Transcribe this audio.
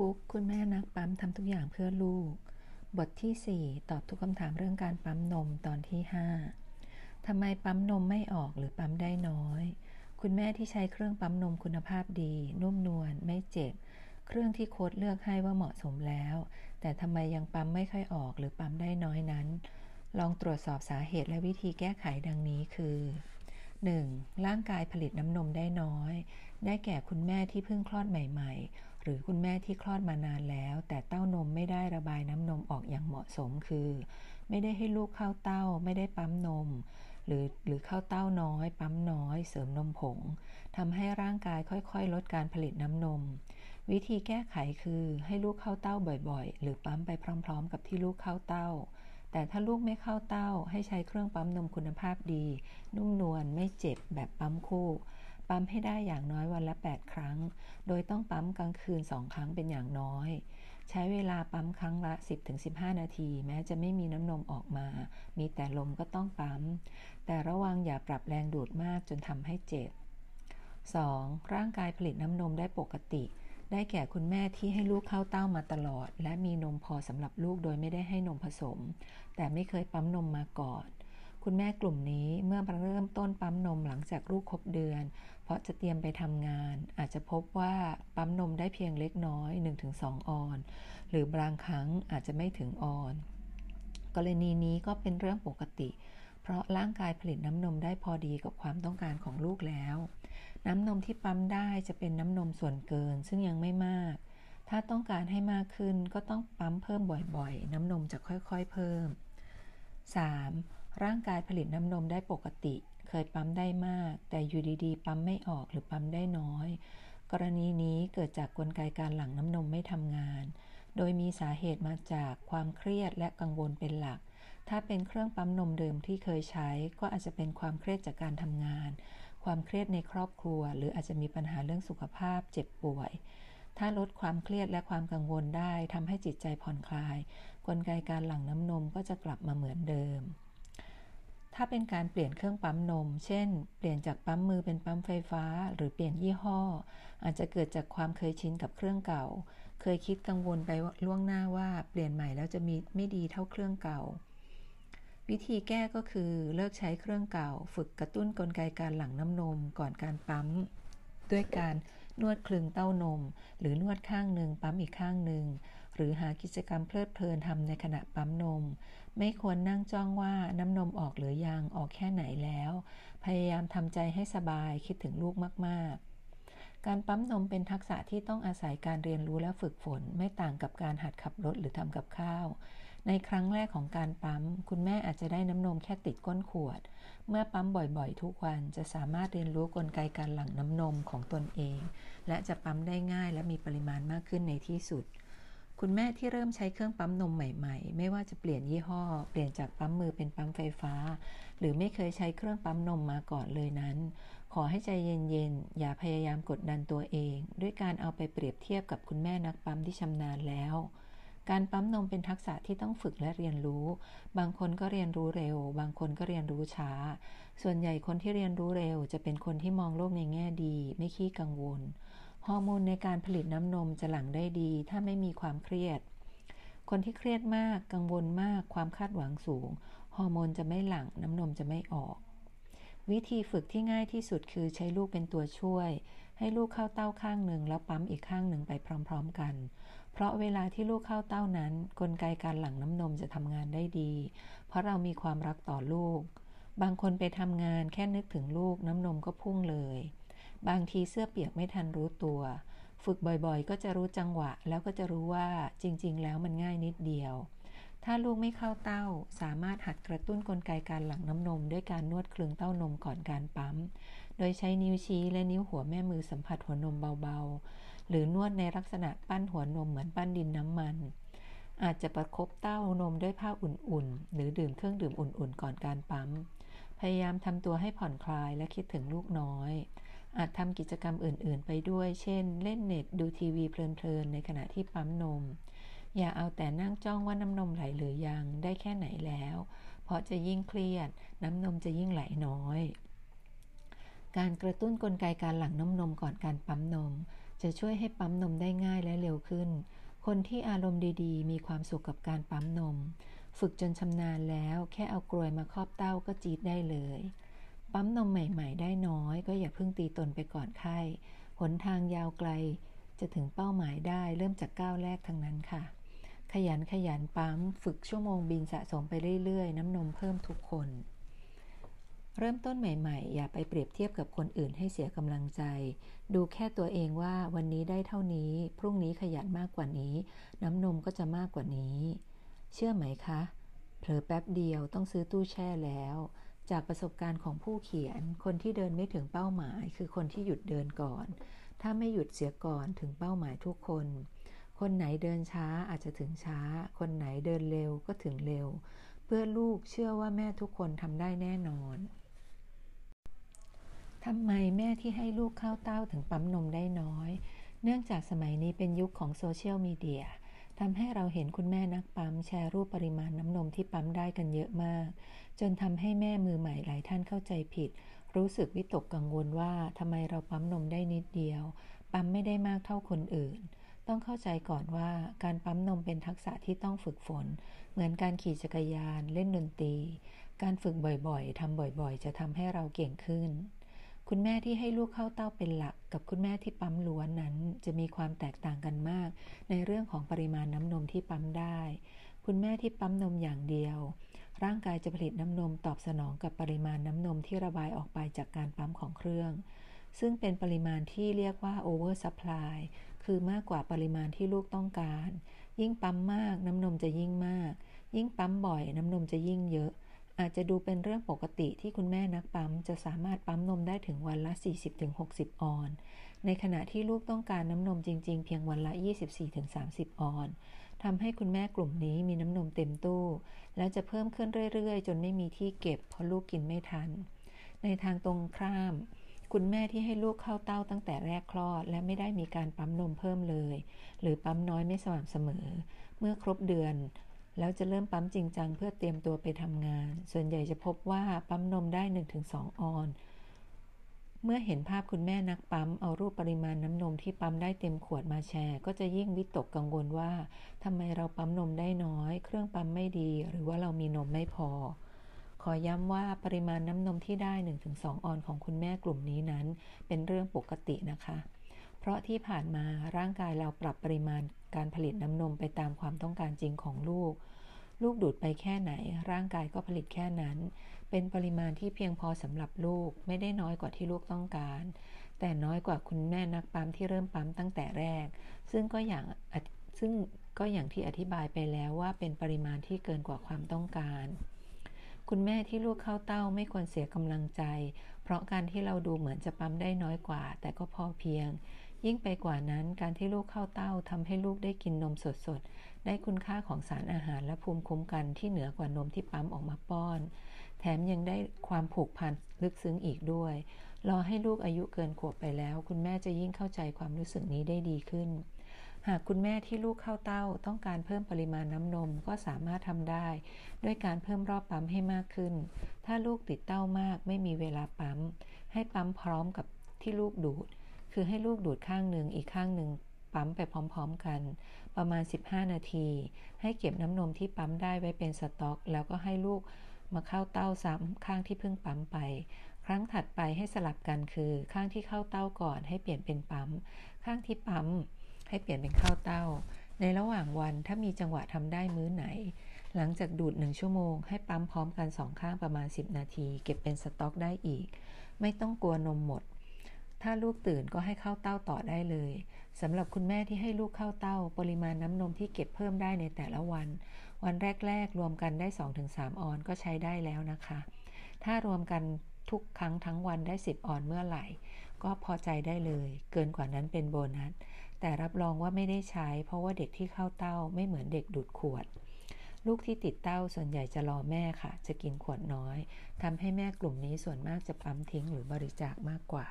บุ๊กคุณแม่นักปั๊มทำทุกอย่างเพื่อลูก บทที่ 4 ตอบทุกคำถามเรื่องการปั๊มนมตอนที่ 5ทำไมปั๊มนมไม่ออกหรือปั๊มได้น้อย คุณแม่ที่ใช้เครื่องปั๊มนมคุณภาพดี นุ่มนวลไม่เจ็บ เครื่องที่โค้ดเลือกให้ว่าเหมาะสมแล้ว แต่ทำไมยังปั๊มไม่ค่อยออกหรือปั๊มได้น้อยนั้น ลองตรวจสอบสาเหตุและวิธีแก้ไขดังนี้คือ 1. ร่างกายผลิตน้ำนมได้น้อย ได้แก่คุณแม่ที่เพิ่งคลอดใหม่ ๆ หรือคุณแม่ที่คลอดมานานแล้ว แต่เต้านมไม่ได้ระบายน้ำนมออกอย่างเหมาะสมคือ ไม่ได้ให้ลูกเข้าเต้า ไม่ได้ปั๊มนม หรือหรือเข้าเต้าน้อย ปั๊มน้อย เสริมนมผงทำให้ร่างกายค่อยๆ ลดการผลิตน้ำนม วิธีแก้ไขคือให้ลูกเข้าเต้าบ่อยๆ หรือปั๊มไปพร้อม ๆ กับที่ลูกเข้าเต้า แต่ถ้าลูกไม่เข้าเต้า ให้ใช้เครื่องปั๊มนมคุณภาพดี นุ่มนวลไม่เจ็บแบบปั๊มคู่ ปั๊มให้ได้อย่างน้อยวันละ 8 ครั้ง โดยต้องปั๊มกลางคืน 2 ครั้งเป็นอย่างน้อย ใช้เวลาปั๊มครั้งละ 10-15 นาที แม้จะไม่มีน้ำนมออกมา มีแต่ลมก็ต้องปั๊ม แต่ระวังอย่าปรับแรงดูดมากจนทำให้เจ็บ 2. ร่างกายผลิตน้ำนมได้ปกติ ได้แก่คุณแม่ที่ให้ลูกเข้าเต้ามาตลอด และมีนมพอสำหรับลูกโดยไม่ได้ให้นมผสม แต่ไม่เคยปั๊มนมมาก่อน คุณแม่กลุ่มนี้เมื่อเริ่มต้นปั๊มนมหลังจากลูกครบเดือน เพราะจะเตรียมไปทำงาน อาจจะพบว่าปั๊มนมได้เพียงเล็กน้อย 1-2 ออน หรือบางครั้งอาจจะไม่ถึงออน กรณีนี้ก็เป็นเรื่องปกติ เพราะร่างกายผลิตน้ำนมได้พอดีกับความต้องการของลูกแล้ว น้ำนมที่ปั๊มได้จะเป็นน้ำนมส่วนเกินซึ่งยังไม่มาก ถ้าต้องการให้มากขึ้นก็ต้องปั๊มเพิ่มบ่อยๆ น้ำนมจะค่อยๆเพิ่ม 3. ร่างกายผลิตน้ำนมได้ปกติ เคยปั๊มได้มาก แต่อยู่ดีๆ ปั๊มไม่ออกหรือปั๊มได้น้อย กรณีนี้เกิดจากกลไกการหลั่งน้ำนมไม่ทำงาน โดยมีสาเหตุมาจากความเครียดและกังวลเป็นหลัก ถ้าเป็นเครื่องปั๊มนมเดิมที่เคยใช้ ก็อาจจะเป็นความเครียดจากการทำงาน ความเครียดในครอบครัว หรืออาจจะมีปัญหาเรื่องสุขภาพเจ็บป่วยถ้าลดความเครียดและความกังวลได้ทำให้จิตใจผ่อนคลาย กลไกการหลั่งน้ำนมก็จะกลับมาเหมือนเดิม ถ้าเป็นการเปลี่ยนเครื่องปั๊มนม เช่น เปลี่ยนจากปั๊มมือเป็นปั๊มไฟฟ้า หรือเปลี่ยนยี่ห้อ อาจจะเกิดจากความเคยชินกับเครื่องเก่า เคยคิดกังวลไปล่วงหน้าว่าเปลี่ยนใหม่แล้วจะมีไม่ดีเท่าเครื่องเก่า วิธีแก้ก็คือเลิกใช้เครื่องเก่า ฝึกกระตุ้นกลไกการหลั่งน้ำนมก่อนการปั๊ม ด้วยการนวดคลึงเต้านม หรือนวดข้างหนึ่งปั๊มอีกข้างหนึ่งหรือหากิจกรรมเพลิดเพลินทำในขณะปั๊มนม ไม่ควรนั่งจ้องว่าน้ำนมออกหรือยังออกแค่ไหนแล้ว พยายามทำใจให้สบายคิดถึงลูกมากๆ การปั๊มนมเป็นทักษะที่ต้องอาศัยการเรียนรู้และฝึกฝน ไม่ต่างกับการหัดขับรถหรือทำกับข้าว ในครั้งแรกของการปั๊ม คุณแม่อาจจะได้น้ำนมแค่ติดก้นขวด เมื่อปั๊มบ่อยๆ ทุกวันจะสามารถเรียนรู้กลไกการหลั่งน้ำนมของตนเอง และจะปั๊มได้ง่ายและมีปริมาณมากขึ้นในที่สุด คุณแม่ที่เริ่มใช้เครื่องปั๊มนมใหม่ๆ ไม่ว่าจะเปลี่ยนยี่ห้อ เปลี่ยนจากปั๊มมือเป็นปั๊มไฟฟ้า หรือไม่เคยใช้เครื่องปั๊มนมมาก่อนเลยนั้น ขอให้ใจเย็นๆ อย่าพยายามกดดันตัวเอง ด้วยการเอาไปเปรียบเทียบกับคุณแม่นักปั๊มที่ชำนาญแล้ว การปั๊มนมเป็นทักษะที่ต้องฝึกและเรียนรู้ บางคนก็เรียนรู้เร็ว บางคนก็เรียนรู้ช้า ส่วนใหญ่คนที่เรียนรู้เร็ว จะเป็นคนที่มองโลกในแง่ดี ไม่ขี้กังวล ฮอร์โมนในการผลิตน้ำนมจะหลั่งได้ดี ถ้าไม่มีความเครียด คนที่เครียดมากกังวลมากความคาดหวังสูง ฮอร์โมนจะไม่หลั่งน้ำนมจะไม่ออก วิธีฝึกที่ง่ายที่สุดคือใช้ลูกเป็นตัวช่วย ให้ลูกเข้าเต้าข้างหนึ่งแล้วปั๊มอีกข้างหนึ่งไปพร้อม ๆ กัน เพราะเวลาที่ลูกเข้าเต้านั้น กลไกการหลั่งน้ำนมจะทำงานได้ดี เพราะเรามีความรักต่อลูก บางคนไปทำงานแค่นึกถึงลูกน้ำนมก็พุ่งเลย บางทีเสื้อเปียกไม่ทันรู้ตัว ฝึกบ่อยๆ ก็จะรู้จังหวะ แล้วก็จะรู้ว่าจริง ๆ แล้วมันง่ายนิดเดียว ถ้าลูกไม่เข้าเต้า สามารถหัดกระตุ้นกลไกการหลั่งน้ำนม ด้วยการนวดคลึงเต้านมก่อนการปั๊ม โดยใช้นิ้วชี้และนิ้วหัวแม่มือสัมผัสหัวนมเบาๆ หรือนวดในลักษณะปั้นหัวนมเหมือนปั้นดินน้ำมันอาจจะประครบเต้านมด้วยผ้าอุ่นๆ หรือดื่มเครื่องดื่มอุ่นๆ ก่อนการปั๊ม พยายามทำตัวให้ผ่อนคลายและคิดถึงลูกน้อย อาจทำกิจกรรมอื่น ๆ ไปด้วย เช่น เล่นเน็ตดูทีวีเพลิน ๆ ในขณะที่ปั๊มนม อย่าเอาแต่นั่งจ้องว่าน้ำนมไหลหรือยังได้แค่ไหนแล้ว เพราะจะยิ่งเครียด น้ำนมจะยิ่งไหลน้อย การกระตุ้นกลไกการหลั่งน้ำนมก่อนการปั๊มนม จะช่วยให้ปั๊มนมได้ง่ายและเร็วขึ้น คนที่อารมณ์ดี ๆ มีความสุขกับการปั๊มนม ฝึกจนชำนาญแล้ว แค่เอากลวยมาครอบเต้าก็จีดได้เลย ปั๊มนมใหม่ ๆ ได้น้อย ก็อย่าเพิ่งตีตนไปก่อนไข้หนทางยาวไกล จะถึงเป้าหมายได้เริ่มจากก้าวแรกทั้งนั้นค่ะ ขยันขยันปั๊มฝึกชั่วโมงบินสะสมไปเรื่อยๆ น้ำนมเพิ่มทุกคน เริ่มต้นใหม่ๆ อย่าไปเปรียบเทียบกับคนอื่นให้เสียกำลังใจ ดูแค่ตัวเองว่าวันนี้ได้เท่านี้ พรุ่งนี้ขยันมากกว่านี้ น้ำนมก็จะมากกว่านี้ เชื่อไหมคะเผลอแป๊บเดียวต้องซื้อตู้แช่แล้ว จากประสบการณ์ของผู้เขียน คนที่เดินไม่ถึงเป้าหมาย คือคนที่หยุดเดินก่อน ถ้าไม่หยุดเสียก่อนถึงเป้าหมายทุกคน คนไหนเดินช้าอาจจะถึงช้า คนไหนเดินเร็วก็ถึงเร็ว เพื่อลูกเชื่อว่าแม่ทุกคนทำได้แน่นอนทำไมแม่ที่ให้ลูกเข้าเต้าถึงปั๊มนมได้น้อย เนื่องจากสมัยนี้เป็นยุคของโซเชียลมีเดีย ทำให้เราเห็นคุณแม่นักปั๊มแชร์รูปปริมาณน้ำนมที่ปั๊มได้กันเยอะมาก จนทำให้แม่มือใหม่หลายท่านเข้าใจผิด รู้สึกวิตกกังวลว่าทำไมเราปั๊มนมได้นิดเดียว ปั๊มไม่ได้มากเท่าคนอื่น ต้องเข้าใจก่อนว่าการปั๊มนมเป็นทักษะที่ต้องฝึกฝน เหมือนการขี่จักรยาน เล่นดนตรี การฝึกบ่อยๆทำบ่อยๆ จะทำให้เราเก่งขึ้น คุณแม่ที่ให้ลูกเข้าเต้าเป็นหลัก กับคุณแม่ที่ปั๊มล้วนนั้นจะมีความแตกต่างกันมาก ในเรื่องของปริมาณน้ำนมที่ปั๊มได้ คุณแม่ที่ปั๊มนมอย่างเดียว ร่างกายจะผลิตน้ำนมตอบสนองกับปริมาณน้ำนมที่ระบายออกไปจากการปั๊มของเครื่อง ซึ่งเป็นปริมาณที่เรียกว่า over supply คือมากกว่าปริมาณที่ลูกต้องการ ยิ่งปั๊มมากน้ำนมจะยิ่งมาก ยิ่งปั๊มบ่อยน้ำนมจะยิ่งเยอะ อาจจะดูเป็นเรื่องปกติที่คุณแม่นักปั๊มจะสามารถปั๊มนมได้ถึงวันละ 40-60 ออน ในขณะที่ลูกต้องการน้ำนมจริงๆ เพียงวันละ 24-30 ออนทำให้คุณแม่กลุ่มนี้มีน้ำนมเต็มตู้ และจะเพิ่มขึ้นเรื่อยๆ จนไม่มีที่เก็บเพราะลูกกินไม่ทัน ในทางตรงข้าม คุณแม่ที่ให้ลูกเข้าเต้าตั้งแต่แรกคลอด และไม่ได้มีการปั๊มนมเพิ่มเลย หรือปั๊มน้อยไม่สม่ำเสมอ เมื่อครบเดือน แล้วจะเริ่มปั๊มจริงจังเพื่อเตรียมตัวไปทำงาน ส่วนใหญ่จะพบว่าปั๊มนมได้ 1-2 ออน เมื่อเห็นภาพคุณแม่นักปั๊ม เอารูปปริมาณน้ำนมที่ปั๊มได้เต็มขวดมาแชร์ ก็จะยิ่งวิตกกังวลว่าทำไมเราปั๊มนมได้น้อย เครื่องปั๊มไม่ดี หรือว่าเรามีนมไม่พอ ขอย้ำว่าปริมาณน้ำนมที่ได้ 1-2 ออนของคุณแม่กลุ่มนี้นั้น เป็นเรื่องปกตินะคะ เพราะที่ผ่านมาร่างกายเราปรับปริมาณการผลิตน้ำนมไปตามความต้องการจริงของลูก ลูกดูดไปแค่ไหน ร่างกายก็ผลิตแค่นั้น เป็นปริมาณที่เพียงพอสำหรับลูกไม่ได้น้อยกว่าที่ลูกต้องการ แต่น้อยกว่าคุณแม่นักปั๊มที่เริ่มปั๊มตั้งแต่แรก ซึ่งก็อย่างซึ่งก็อย่างที่อธิบายไปแล้วว่าเป็นปริมาณที่เกินกว่าความต้องการ คุณแม่ที่ลูกเข้าเต้าไม่ควรเสียกำลังใจ เพราะการที่เราดูเหมือนจะปั๊มได้น้อยกว่า แต่ก็พอเพียง ยิ่งไปกว่านั้นการที่ลูกเข้าเต้าทำให้ลูกได้กินนมสดๆ ได้คุณค่าของสารอาหารและภูมิคุ้มกันที่เหนือกว่านมที่ปั๊มออกมาป้อน แถมยังได้ความผูกพันลึกซึ้งอีกด้วย รอให้ลูกอายุเกินขวบไปแล้ว คุณแม่จะยิ่งเข้าใจความรู้สึกนี้ได้ดีขึ้น หากคุณแม่ที่ลูกเข้าเต้าต้องการเพิ่มปริมาณน้ำนมก็สามารถทำได้ ด้วยการเพิ่มรอบปั๊มให้มากขึ้น ถ้าลูกติดเต้ามากไม่มีเวลาปั๊ม ให้ปั๊มพร้อมกับที่ลูกดูด คือให้ลูกดูดข้างหนึ่งอีกข้างหนึ่งปั๊มไปพร้อมๆกัน ประมาณ 15 นาที ให้เก็บน้ำนมที่ปั๊มได้ไว้เป็นสต็อก แล้วก็ให้ลูกมาเข้าเต้าซ้ำข้างที่เพิ่งปั๊มไป ครั้งถัดไปให้สลับกันคือ ข้างที่เข้าเต้าก่อน ให้เปลี่ยนเป็นปั๊ม ข้างที่ปั๊ม ให้เปลี่ยนเป็นเข้าเต้า ในระหว่างวันถ้ามีจังหวะทำได้มื้อไหน หลังจากดูดหนึ่งชั่วโมง ให้ปั๊มพร้อมกันสองข้างประมาณ 10 นาที เก็บเป็นสต็อกได้อีก ไม่ต้องกลัวนมหมด ถ้าลูกตื่นก็ให้เข้าเต้าต่อได้เลยสำหรับคุณแม่ที่ให้ลูกเข้าเต้า ปริมาณน้ำนมที่เก็บเพิ่มได้ในแต่ละวัน วันแรก ๆ รวมกันได้ 2-3 ออนก็ใช้ได้แล้วนะคะ ถ้ารวมกันทุกครั้งทั้งวันได้ 10 ออนเมื่อไหร่ ก็พอใจได้เลย เกินกว่านั้นเป็นโบนัส แต่รับรองว่าไม่ได้ใช้ เพราะว่าเด็กที่เข้าเต้าไม่เหมือนเด็กดูดขวด ลูกที่ติดเต้าส่วนใหญ่จะรอแม่ค่ะ จะกินขวดน้อยทำให้แม่กลุ่มนี้ส่วนมากจะปั๊มทิ้งหรือบริจาคมากกว่า